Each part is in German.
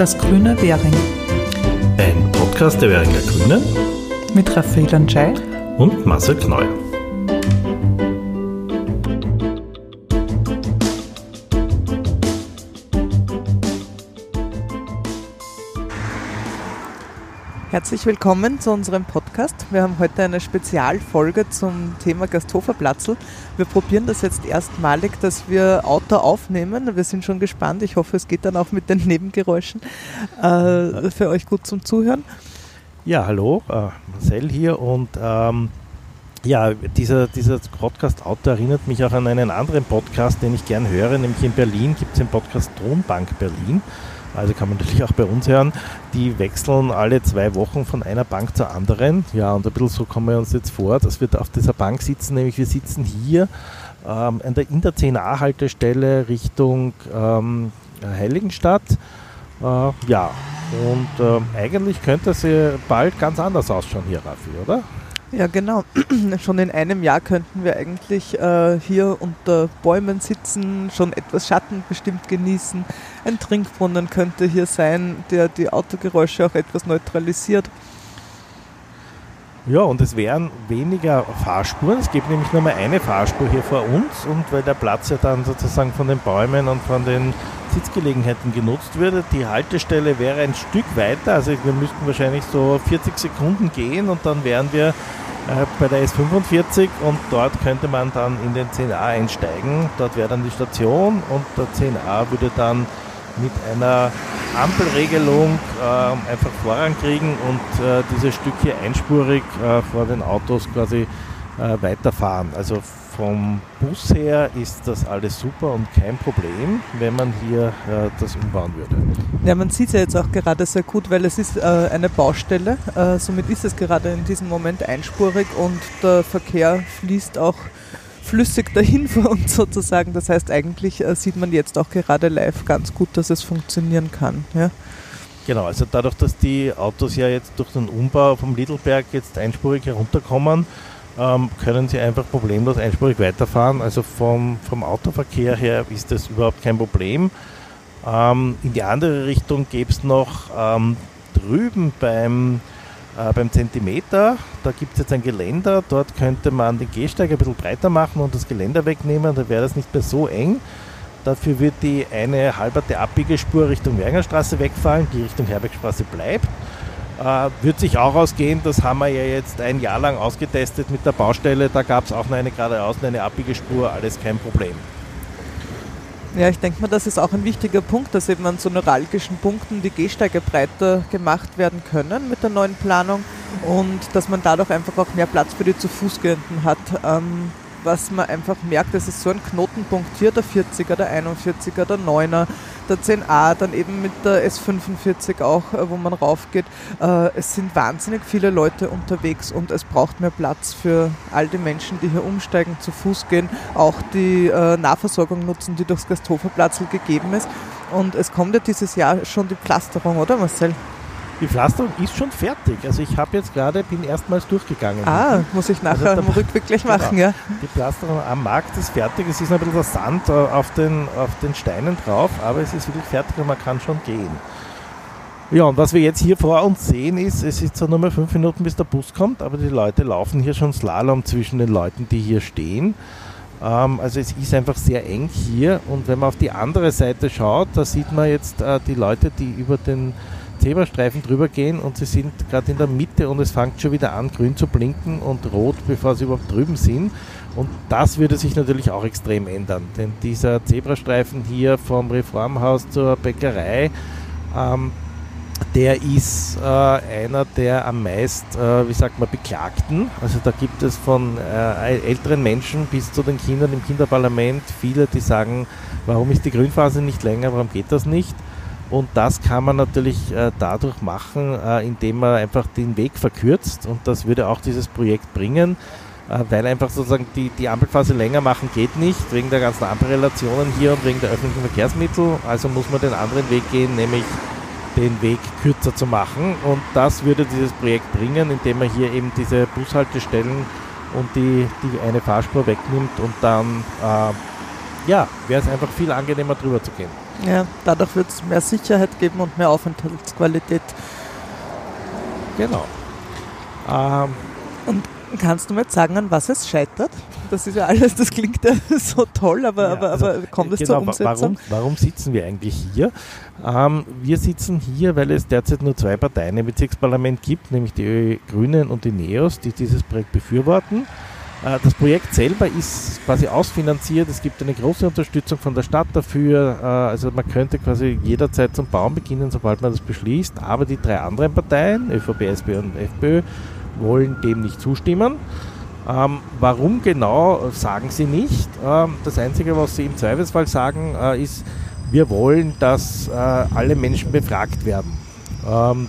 Das grüne Währing. Ein Podcast der Währinger Grünen mit Raphael Anschei und Marcel Kneu. Herzlich willkommen zu unserem Podcast. Wir haben heute eine Spezialfolge zum Thema Gasthoferplatzl. Wir probieren das jetzt erstmalig, dass wir Auto aufnehmen. Wir sind schon gespannt. Ich hoffe, es geht dann auch mit den Nebengeräuschen äh, für euch gut zum Zuhören. Ja, hallo, äh, Marcel hier und ähm, ja, dieser, dieser Podcast Auto erinnert mich auch an einen anderen Podcast, den ich gern höre, nämlich in Berlin gibt es den Podcast Tonbank Berlin. Also kann man natürlich auch bei uns hören. Die wechseln alle zwei Wochen von einer Bank zur anderen. Ja, und ein bisschen so kommen wir uns jetzt vor, dass wir auf dieser Bank sitzen, nämlich wir sitzen hier ähm, in der, in der 10a-Haltestelle Richtung ähm, Heiligenstadt. Äh, ja, und äh, eigentlich könnte es bald ganz anders ausschauen hier, Raffi, oder? Ja, genau. schon in einem Jahr könnten wir eigentlich äh, hier unter Bäumen sitzen, schon etwas Schatten bestimmt genießen. Ein Trinkbrunnen könnte hier sein, der die Autogeräusche auch etwas neutralisiert. Ja, und es wären weniger Fahrspuren. Es gibt nämlich nur mal eine Fahrspur hier vor uns und weil der Platz ja dann sozusagen von den Bäumen und von den Sitzgelegenheiten genutzt würde. Die Haltestelle wäre ein Stück weiter, also wir müssten wahrscheinlich so 40 Sekunden gehen und dann wären wir äh, bei der S45 und dort könnte man dann in den 10a einsteigen. Dort wäre dann die Station und der 10a würde dann mit einer Ampelregelung äh, einfach Vorrang kriegen und äh, dieses Stück hier einspurig äh, vor den Autos quasi äh, weiterfahren. Also vom Bus her ist das alles super und kein Problem, wenn man hier äh, das umbauen würde. Ja, man sieht es ja jetzt auch gerade sehr gut, weil es ist äh, eine Baustelle. Somit ist es gerade in diesem Moment einspurig und der Verkehr fließt auch flüssig dahin vor uns sozusagen. Das heißt, eigentlich äh, sieht man jetzt auch gerade live ganz gut, dass es funktionieren kann. Ja? Genau, also dadurch, dass die Autos ja jetzt durch den Umbau vom Lidlberg jetzt einspurig herunterkommen, ähm, können Sie einfach problemlos einspurig weiterfahren. Also vom, vom Autoverkehr her ist das überhaupt kein Problem. Ähm, in die andere Richtung gäbe es noch ähm, drüben beim, äh, beim Zentimeter, da gibt es jetzt ein Geländer, dort könnte man den Gehsteig ein bisschen breiter machen und das Geländer wegnehmen, da wäre das nicht mehr so eng. Dafür wird die eine halberte Abbiegespur Richtung Wernerstraße wegfallen, die Richtung Herbergstraße bleibt. Äh, wird sich auch ausgehen, das haben wir ja jetzt ein Jahr lang ausgetestet mit der Baustelle. Da gab es auch noch eine geradeaus und eine Abbiegespur, alles kein Problem. Ja, ich denke mal, das ist auch ein wichtiger Punkt, dass eben an so neuralgischen Punkten die Gehsteige breiter gemacht werden können mit der neuen Planung und dass man dadurch einfach auch mehr Platz für die zu Fußgehenden hat. Ähm, was man einfach merkt, es ist so ein Knotenpunkt hier, der 40er, der 41er, der 9er, der 10a, dann eben mit der S45 auch, äh, wo man raufgeht. Äh, es sind wahnsinnig viele Leute unterwegs und es braucht mehr Platz für all die Menschen, die hier umsteigen, zu Fuß gehen, auch die äh, Nahversorgung nutzen, die durchs Gasthoferplatz gegeben ist. Und es kommt ja dieses Jahr schon die Pflasterung, oder Marcel? Die Pflasterung ist schon fertig. Also ich habe jetzt gerade, bin erstmals durchgegangen. Ah, muss ich nachher also Rückweg gleich genau. machen, ja. Die Pflasterung am Markt ist fertig. Es ist noch ein bisschen Sand äh, auf den, auf den Steinen drauf, aber es ist wirklich fertig und man kann schon gehen. Ja, und was wir jetzt hier vor uns sehen ist, es ist zwar nur mal fünf Minuten, bis der Bus kommt, aber die Leute laufen hier schon Slalom zwischen den Leuten, die hier stehen. Ähm, also es ist einfach sehr eng hier und wenn man auf die andere Seite schaut, da sieht man jetzt äh, die Leute, die über den Zebrastreifen drüber gehen und sie sind gerade in der Mitte und es fängt schon wieder an, grün zu blinken und rot, bevor sie überhaupt drüben sind. Und das würde sich natürlich auch extrem ändern, denn dieser Zebrastreifen hier vom Reformhaus zur Bäckerei, ähm, der ist äh, einer der am meist, äh, wie sagt man, beklagten. Also da gibt es von äh, älteren Menschen bis zu den Kindern im Kinderparlament viele, die sagen, warum ist die Grünphase nicht länger, warum geht das nicht? Und das kann man natürlich äh, dadurch machen, äh, indem man einfach den Weg verkürzt. Und das würde auch dieses Projekt bringen, äh, weil einfach sozusagen die, die Ampelphase länger machen geht nicht, wegen der ganzen Ampelrelationen hier und wegen der öffentlichen Verkehrsmittel. Also muss man den anderen Weg gehen, nämlich den Weg kürzer zu machen. Und das würde dieses Projekt bringen, indem man hier eben diese Bushaltestellen und die, die eine Fahrspur wegnimmt und dann ja, wäre es einfach viel angenehmer drüber zu gehen. Ja, dadurch wird es mehr Sicherheit geben und mehr Aufenthaltsqualität. Genau. Ähm, und kannst du mir jetzt sagen, an was es scheitert? Das ist ja alles, das klingt ja so toll, aber, ja, aber, aber kommt es genau, zur Umsetzung? Warum, warum sitzen wir eigentlich hier? Ähm, wir sitzen hier, weil es derzeit nur zwei Parteien im Bezirksparlament gibt, nämlich die Grünen und die NEOS, die dieses Projekt befürworten. Äh, das Projekt selber ist quasi ausfinanziert. Es gibt eine große Unterstützung von der Stadt dafür. Äh, also man könnte quasi jederzeit zum Bauen beginnen, sobald man das beschließt. Aber die drei anderen Parteien, ÖVP, SPÖ und FPÖ, wollen dem nicht zustimmen. Ähm, warum genau, sagen sie nicht. Ähm, das Einzige, was sie im Zweifelsfall sagen, äh, ist, wir wollen, dass äh, alle Menschen befragt werden. Ähm,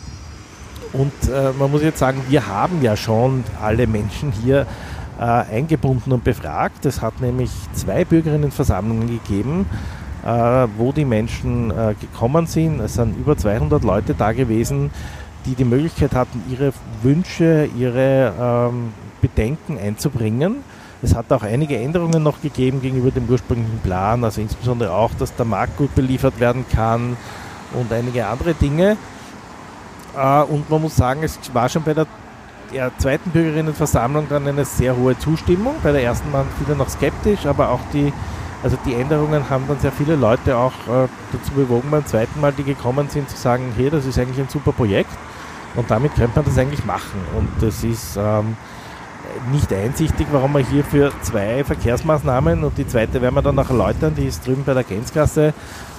und äh, man muss jetzt sagen, wir haben ja schon alle Menschen hier äh, eingebunden und befragt. Es hat nämlich zwei Bürgerinnenversammlungen gegeben, äh, wo die Menschen äh, gekommen sind. Es sind über 200 Leute da gewesen, die die Möglichkeit hatten, ihre Wünsche, ihre ähm, Bedenken einzubringen. Es hat auch einige Änderungen noch gegeben gegenüber dem ursprünglichen Plan, also insbesondere auch, dass der Markt gut beliefert werden kann und einige andere Dinge. Äh, und man muss sagen, es war schon bei der der zweiten Bürgerinnenversammlung dann eine sehr hohe Zustimmung. Bei der ersten waren viele noch skeptisch, aber auch die, also die Änderungen haben dann sehr viele Leute auch äh, dazu bewogen, beim zweiten Mal, die gekommen sind, zu sagen, hey, das ist eigentlich ein super Projekt und damit könnte man das eigentlich machen. Und das ist ähm, nicht einsichtig, warum man hier für zwei Verkehrsmaßnahmen und die zweite werden wir dann noch erläutern, die ist drüben bei der Grenzgasse, äh,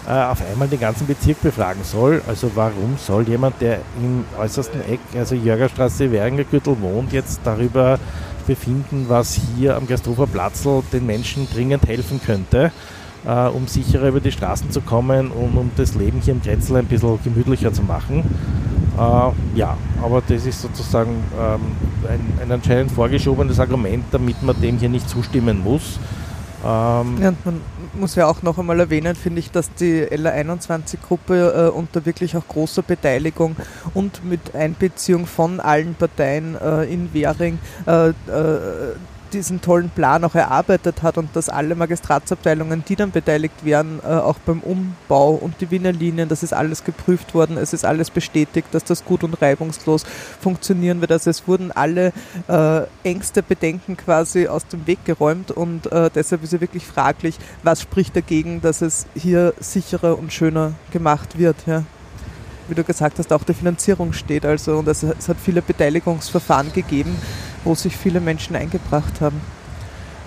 auf einmal den ganzen Bezirk befragen soll. Also warum soll jemand, der im äußersten Eck, also Jörgerstraße, Währingergürtel wohnt, jetzt darüber befinden, was hier am Gasthofer Platzl den Menschen dringend helfen könnte, äh, um sicherer über die Straßen zu kommen und um das Leben hier im Grenzel ein bisschen gemütlicher zu machen. Äh, ja, aber das ist sozusagen ähm, ein, ein anscheinend vorgeschobenes Argument, damit man dem hier nicht zustimmen muss. Ähm ja, man muss ja auch noch einmal erwähnen, finde ich, dass die LA21-Gruppe äh, unter wirklich auch großer Beteiligung und mit Einbeziehung von allen Parteien äh, in Währing äh, äh diesen tollen Plan auch erarbeitet hat und dass alle Magistratsabteilungen, die dann beteiligt werden, äh, auch beim Umbau und die Wiener Linien, das ist alles geprüft worden, es ist alles bestätigt, dass das gut und reibungslos funktionieren wird. Also es wurden alle äh, Ängste, Bedenken quasi aus dem Weg geräumt und äh, deshalb ist ja wirklich fraglich, was spricht dagegen, dass es hier sicherer und schöner gemacht wird. Ja wie du gesagt hast, auch die Finanzierung steht. Also und es, es hat viele Beteiligungsverfahren gegeben, wo sich viele Menschen eingebracht haben.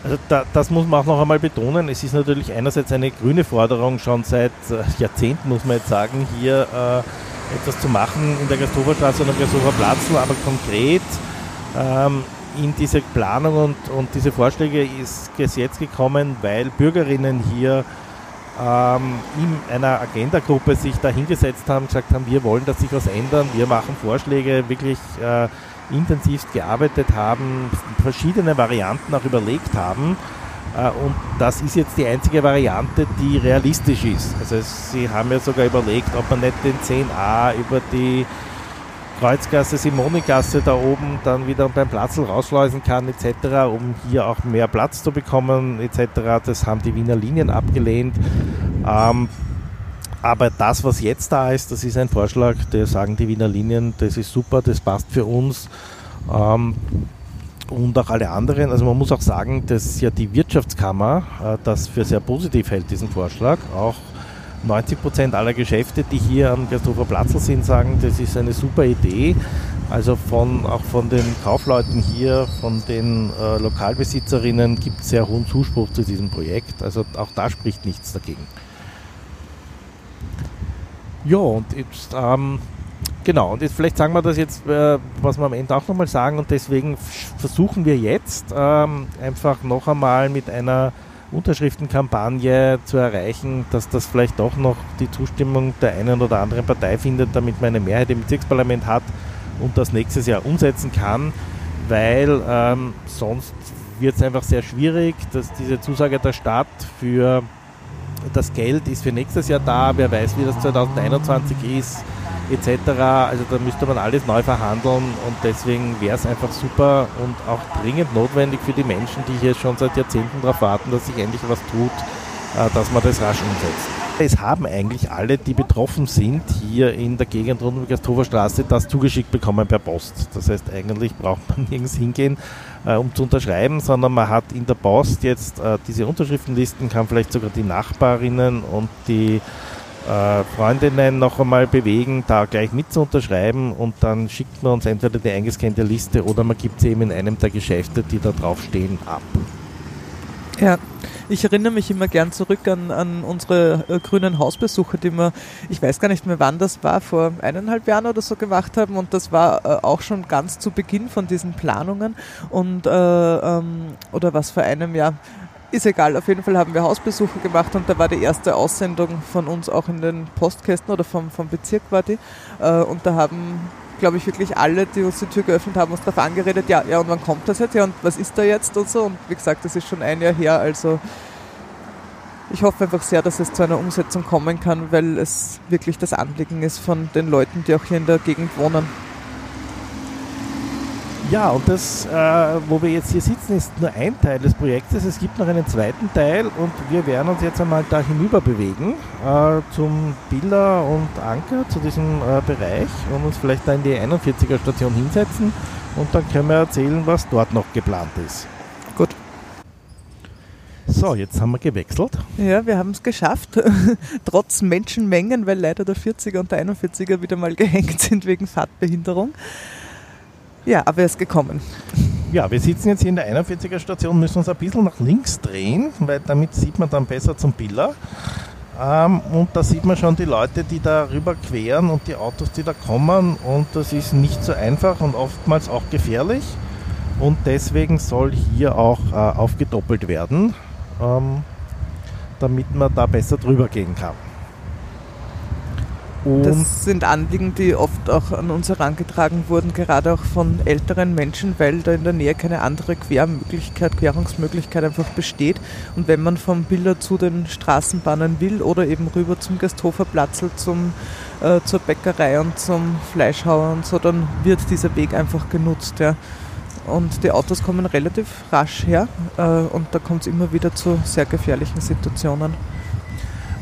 Also da, das muss man auch noch einmal betonen. Es ist natürlich einerseits eine grüne Forderung, schon seit äh, Jahrzehnten, muss man jetzt sagen, hier äh, etwas zu machen in der Gasthoferstraße und am Gasthofer Platz, aber konkret ähm, in diese Planung und, und diese Vorschläge ist es jetzt gekommen, weil Bürgerinnen hier ähm, in einer Agenda-Gruppe sich da hingesetzt haben, gesagt haben, wir wollen, dass sich was ändern, wir machen Vorschläge, wirklich äh, intensivst gearbeitet haben, verschiedene Varianten auch überlegt haben. Äh, und das ist jetzt die einzige Variante, die realistisch ist. Also sie haben ja sogar überlegt, ob man nicht den 10a über die Kreuzgasse, Simonigasse da oben dann wieder beim Platzl rausschleusen kann etc., um hier auch mehr Platz zu bekommen etc. Das haben die Wiener Linien abgelehnt. Ähm, aber das, was jetzt da ist, das ist ein Vorschlag, der sagen die Wiener Linien, das ist super, das passt für uns. Ähm, und auch alle anderen. Also man muss auch sagen, dass ja die Wirtschaftskammer äh, das für sehr positiv hält, diesen Vorschlag. Auch 90 Prozent aller Geschäfte, die hier am Gersthofer Platzl sind, sagen, das ist eine super Idee. Also von, auch von den Kaufleuten hier, von den äh, Lokalbesitzerinnen gibt es sehr hohen Zuspruch zu diesem Projekt. Also auch da spricht nichts dagegen. Ja, und jetzt, ähm, genau, und jetzt vielleicht sagen wir das jetzt, äh, was wir am Ende auch nochmal sagen, und deswegen versuchen wir jetzt ähm, einfach noch einmal mit einer Unterschriftenkampagne zu erreichen, dass das vielleicht doch noch die Zustimmung der einen oder anderen Partei findet, damit man eine Mehrheit im Bezirksparlament hat und das nächstes Jahr umsetzen kann, weil ähm, sonst wird es einfach sehr schwierig, dass diese Zusage der Stadt für das Geld ist für nächstes Jahr da, wer weiß, wie das 2021 ist, etc. Also da müsste man alles neu verhandeln und deswegen wäre es einfach super und auch dringend notwendig für die Menschen, die hier schon seit Jahrzehnten darauf warten, dass sich endlich was tut, äh, dass man das rasch umsetzt. Es haben eigentlich alle, die betroffen sind, hier in der Gegend rund um die Gasthofer Straße, das zugeschickt bekommen per Post. Das heißt, eigentlich braucht man nirgends hingehen, äh, um zu unterschreiben, sondern man hat in der Post jetzt äh, diese Unterschriftenlisten, kann vielleicht sogar die Nachbarinnen und die äh, Freundinnen noch einmal bewegen, da gleich mit zu unterschreiben und dann schickt man uns entweder die eingescannte Liste oder man gibt sie eben in einem der Geschäfte, die da drauf stehen, ab. Ja, ich erinnere mich immer gern zurück an, an unsere äh, grünen Hausbesuche, die wir, ich weiß gar nicht mehr wann das war, vor eineinhalb Jahren oder so gemacht haben. Und das war äh, auch schon ganz zu Beginn von diesen Planungen. Und äh, ähm, oder was vor einem Jahr. Ist egal, auf jeden Fall haben wir Hausbesuche gemacht und da war die erste Aussendung von uns auch in den Postkästen oder vom, vom Bezirk war die. Äh, und da haben, glaube ich, wirklich alle, die uns die Tür geöffnet haben, uns darauf angeredet, ja, ja, und wann kommt das jetzt? Ja, und was ist da jetzt und so? Und wie gesagt, das ist schon ein Jahr her, also ich hoffe einfach sehr, dass es zu einer Umsetzung kommen kann, weil es wirklich das Anliegen ist von den Leuten, die auch hier in der Gegend wohnen. Ja, und das, äh, wo wir jetzt hier sitzen, ist nur ein Teil des Projektes. Es gibt noch einen zweiten Teil und wir werden uns jetzt einmal da hinüber bewegen äh, zum Biller und Anker, zu diesem äh, Bereich und uns vielleicht da in die 41er Station hinsetzen und dann können wir erzählen, was dort noch geplant ist. Gut. So, jetzt haben wir gewechselt. Ja, wir haben es geschafft, trotz Menschenmengen, weil leider der 40er und der 41er wieder mal gehängt sind wegen Fahrtbehinderung. Ja, aber er ist gekommen. Ja, wir sitzen jetzt hier in der 41er Station, müssen uns ein bisschen nach links drehen, weil damit sieht man dann besser zum Biller. Ähm, und da sieht man schon die Leute, die da rüber queren und die Autos, die da kommen. Und das ist nicht so einfach und oftmals auch gefährlich. Und deswegen soll hier auch äh, aufgedoppelt werden, ähm, damit man da besser drüber gehen kann. Und das sind Anliegen, die oft auch an uns herangetragen wurden, gerade auch von älteren Menschen, weil da in der Nähe keine andere Quermöglichkeit, Querungsmöglichkeit einfach besteht. Und wenn man vom Biller zu den Straßenbahnen will oder eben rüber zum Gasthofer Platzl, zum, äh, zur Bäckerei und zum Fleischhauer und so, dann wird dieser Weg einfach genutzt. Ja. Und die Autos kommen relativ rasch her äh, und da kommt es immer wieder zu sehr gefährlichen Situationen.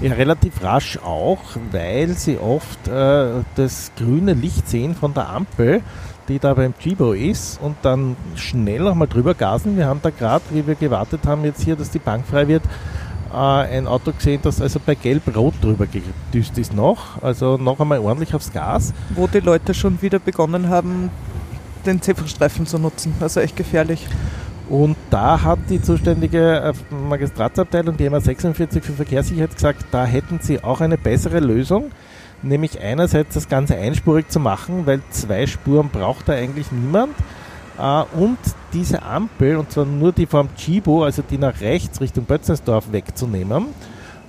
Ja, relativ rasch auch, weil sie oft äh, das grüne Licht sehen von der Ampel, die da beim Chibo ist und dann schnell nochmal drüber gasen. Wir haben da gerade, wie wir gewartet haben jetzt hier, dass die Bank frei wird, äh, ein Auto gesehen, das also bei Gelb-Rot drüber gedüst ist noch. Also noch einmal ordentlich aufs Gas. Wo die Leute schon wieder begonnen haben, den Zebrastreifen zu nutzen. Also echt gefährlich. Und da hat die zuständige äh, Magistratsabteilung, die MA46 für Verkehrssicherheit, gesagt, da hätten sie auch eine bessere Lösung, nämlich einerseits das Ganze einspurig zu machen, weil zwei Spuren braucht da eigentlich niemand. Äh, und diese Ampel, und zwar nur die vom Chibo, also die nach rechts Richtung Bötzensdorf wegzunehmen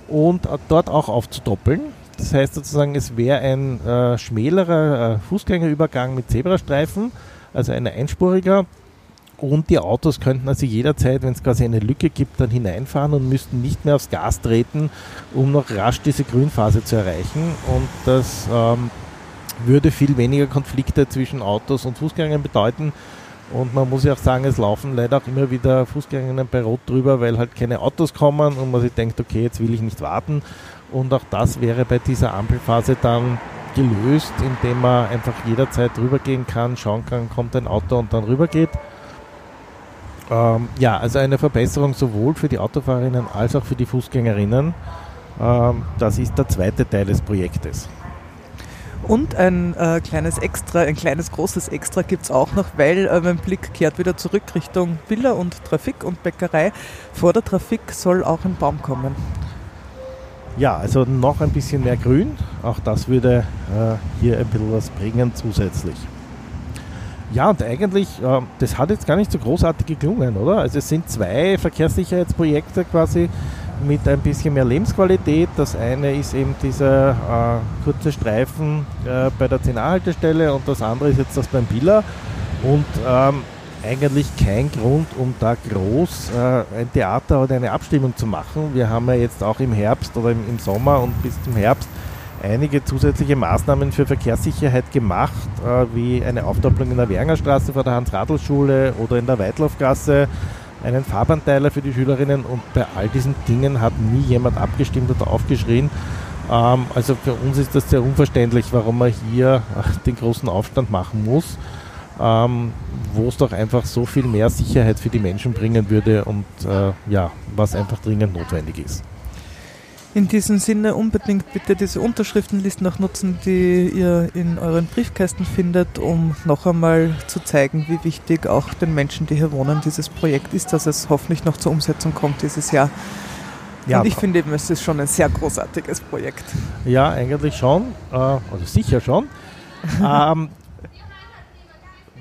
und dort auch aufzudoppeln. Das heißt sozusagen, es wäre ein äh, schmälerer Fußgängerübergang mit Zebrastreifen, also ein einspuriger und die Autos könnten also jederzeit, wenn es quasi eine Lücke gibt, dann hineinfahren und müssten nicht mehr aufs Gas treten, um noch rasch diese Grünphase zu erreichen. Und das ähm, würde viel weniger Konflikte zwischen Autos und Fußgängern bedeuten. Und man muss ja auch sagen, es laufen leider auch immer wieder Fußgänger bei Rot drüber, weil halt keine Autos kommen und man sich denkt, okay, jetzt will ich nicht warten. Und auch das wäre bei dieser Ampelphase dann gelöst, indem man einfach jederzeit rübergehen kann, schauen kann, kommt ein Auto und dann rübergeht. Ähm, ja, also eine Verbesserung sowohl für die Autofahrerinnen als auch für die Fußgängerinnen. Ähm, das ist der zweite Teil des Projektes. Und ein äh, kleines Extra, ein kleines großes Extra gibt es auch noch, weil äh, mein Blick kehrt wieder zurück Richtung Villa und Trafik und Bäckerei. Vor der Trafik soll auch ein Baum kommen. Ja, also noch ein bisschen mehr Grün. Auch das würde äh, hier ein bisschen was bringen zusätzlich. Ja, und eigentlich, äh, das hat jetzt gar nicht so großartig geklungen, oder? Also es sind zwei Verkehrssicherheitsprojekte quasi mit ein bisschen mehr Lebensqualität. Das eine ist eben dieser äh, kurze Streifen äh, bei der 10A-Haltestelle und das andere ist jetzt das beim Billa. Und ähm, eigentlich kein Grund, um da groß äh, ein Theater oder eine Abstimmung zu machen. Wir haben ja jetzt auch im Herbst oder im, im Sommer und bis zum Herbst einige zusätzliche Maßnahmen für Verkehrssicherheit gemacht, äh, wie eine Aufdoppelung in der Wernerstraße vor der Hans-Radl-Schule oder in der Weitlaufgasse. einen Farbanteile für die Schülerinnen und bei all diesen Dingen hat nie jemand abgestimmt oder aufgeschrien. Ähm, also für uns ist das sehr unverständlich, warum man hier den großen Aufstand machen muss, ähm, wo es doch einfach so viel mehr Sicherheit für die Menschen bringen würde und äh, ja, was einfach dringend notwendig ist. In diesem Sinne unbedingt bitte diese Unterschriftenlisten auch nutzen, die ihr in euren Briefkästen findet, um noch einmal zu zeigen, wie wichtig auch den Menschen, die hier wohnen, dieses Projekt ist, dass es hoffentlich noch zur Umsetzung kommt dieses Jahr. Ja, und ich finde eben, es ist schon ein sehr großartiges Projekt. Ja, eigentlich schon, äh, also sicher schon. ähm,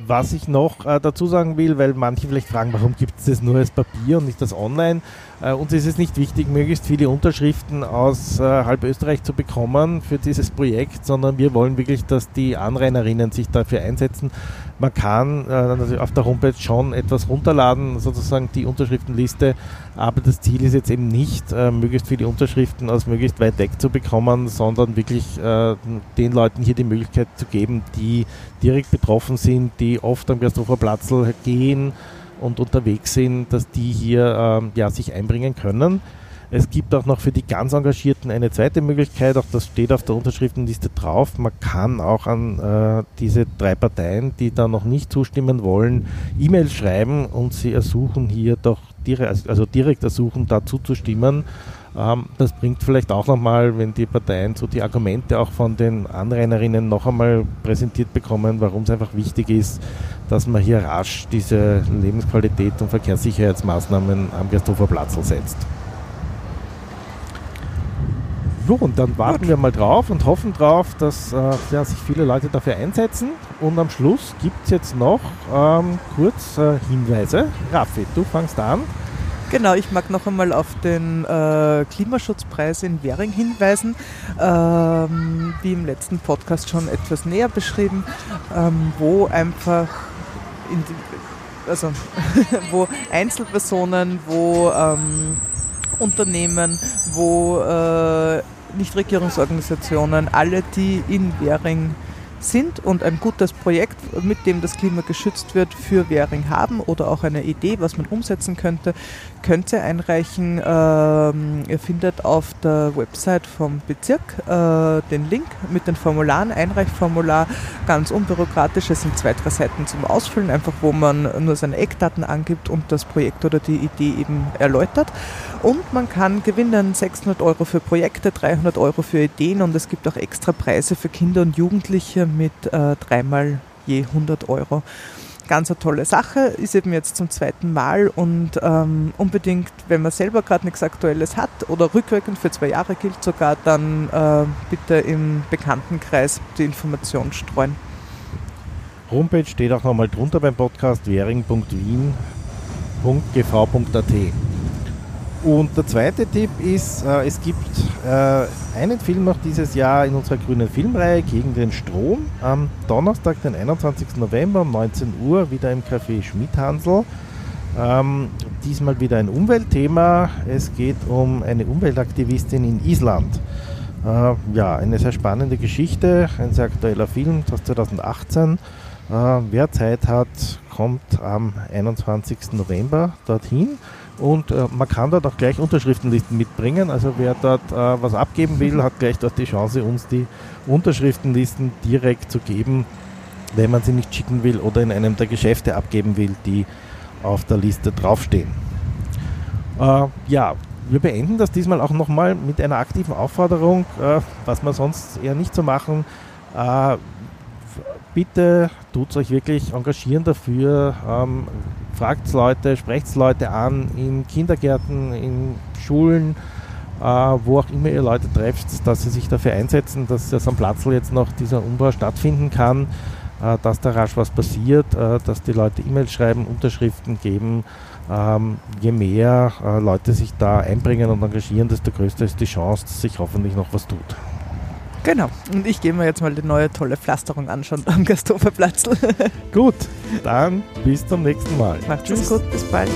was ich noch äh, dazu sagen will, weil manche vielleicht fragen, warum gibt es das nur als Papier und nicht das online? Äh, uns ist es nicht wichtig, möglichst viele Unterschriften aus äh, halb Österreich zu bekommen für dieses Projekt, sondern wir wollen wirklich, dass die Anrainerinnen sich dafür einsetzen. Man kann äh, auf der Homepage schon etwas runterladen, sozusagen die Unterschriftenliste, aber das Ziel ist jetzt eben nicht, äh, möglichst viele Unterschriften aus möglichst weit weg zu bekommen, sondern wirklich äh, den Leuten hier die Möglichkeit zu geben, die direkt betroffen sind, die oft am Gasthofer Platzl gehen und unterwegs sind, dass die hier ähm, ja, sich einbringen können. Es gibt auch noch für die ganz Engagierten eine zweite Möglichkeit, auch das steht auf der Unterschriftenliste drauf. Man kann auch an äh, diese drei Parteien, die da noch nicht zustimmen wollen, E-Mails schreiben und sie ersuchen hier doch direkt, also direkt ersuchen, da zuzustimmen. Ähm, das bringt vielleicht auch nochmal, wenn die Parteien so die Argumente auch von den Anrainerinnen noch einmal präsentiert bekommen, warum es einfach wichtig ist, dass man hier rasch diese Lebensqualität und Verkehrssicherheitsmaßnahmen am Gersthofer Platz setzt. So, und dann warten Gut. wir mal drauf und hoffen drauf, dass äh, ja, sich viele Leute dafür einsetzen. Und am Schluss gibt es jetzt noch ähm, kurz äh, Hinweise. Raffi, du fangst an. Genau, ich mag noch einmal auf den äh, Klimaschutzpreis in Währing hinweisen, ähm, wie im letzten Podcast schon etwas näher beschrieben, ähm, wo einfach die, also wo Einzelpersonen, wo ähm, Unternehmen, wo äh, Nichtregierungsorganisationen, alle, die in Währing sind und ein gutes Projekt, mit dem das Klima geschützt wird, für Währing haben oder auch eine Idee, was man umsetzen könnte, könnt ihr einreichen. Ähm, ihr findet auf der Website vom Bezirk äh, den Link mit den Formularen, Einreichformular, ganz unbürokratisch. Es sind zwei, drei Seiten zum Ausfüllen, einfach wo man nur seine Eckdaten angibt und das Projekt oder die Idee eben erläutert. Und man kann gewinnen 600 Euro für Projekte, 300 Euro für Ideen und es gibt auch extra Preise für Kinder und Jugendliche mit äh, dreimal je 100 Euro ganz eine tolle Sache, ist eben jetzt zum zweiten Mal und ähm, unbedingt, wenn man selber gerade nichts Aktuelles hat oder rückwirkend für zwei Jahre gilt sogar, dann äh, bitte im Bekanntenkreis die Information streuen. Homepage steht auch nochmal drunter beim Podcast währing.wien.gv.at. Und der zweite Tipp ist, äh, es gibt äh, einen Film noch dieses Jahr in unserer grünen Filmreihe gegen den Strom. Am Donnerstag, den 21. November um 19 Uhr wieder im Café Schmidhansel. Ähm, diesmal wieder ein Umweltthema. Es geht um eine Umweltaktivistin in Island. Äh, ja, eine sehr spannende Geschichte, ein sehr aktueller Film aus 2018. Äh, wer Zeit hat, kommt am 21. November dorthin. Und äh, man kann dort auch gleich Unterschriftenlisten mitbringen. Also wer dort äh, was abgeben will, hat gleich dort die Chance, uns die Unterschriftenlisten direkt zu geben, wenn man sie nicht schicken will oder in einem der Geschäfte abgeben will, die auf der Liste draufstehen. Äh, ja, wir beenden das diesmal auch nochmal mit einer aktiven Aufforderung, äh, was wir sonst eher nicht so machen. Bitte tut euch wirklich engagieren dafür. Ähm, fragt Leute, sprecht Leute an in Kindergärten, in Schulen, äh, wo auch immer ihr Leute trefft, dass sie sich dafür einsetzen, dass das am Platzl jetzt noch dieser Umbau stattfinden kann, äh, dass da rasch was passiert, äh, dass die Leute E-Mails schreiben, Unterschriften geben. Ähm, je mehr äh, Leute sich da einbringen und engagieren, desto größer ist die Chance, dass sich hoffentlich noch was tut. Genau. Und ich gehe mir jetzt mal die neue tolle Pflasterung anschauen am Gasthoferplatz. gut, dann bis zum nächsten Mal. Macht's gut, bis bald.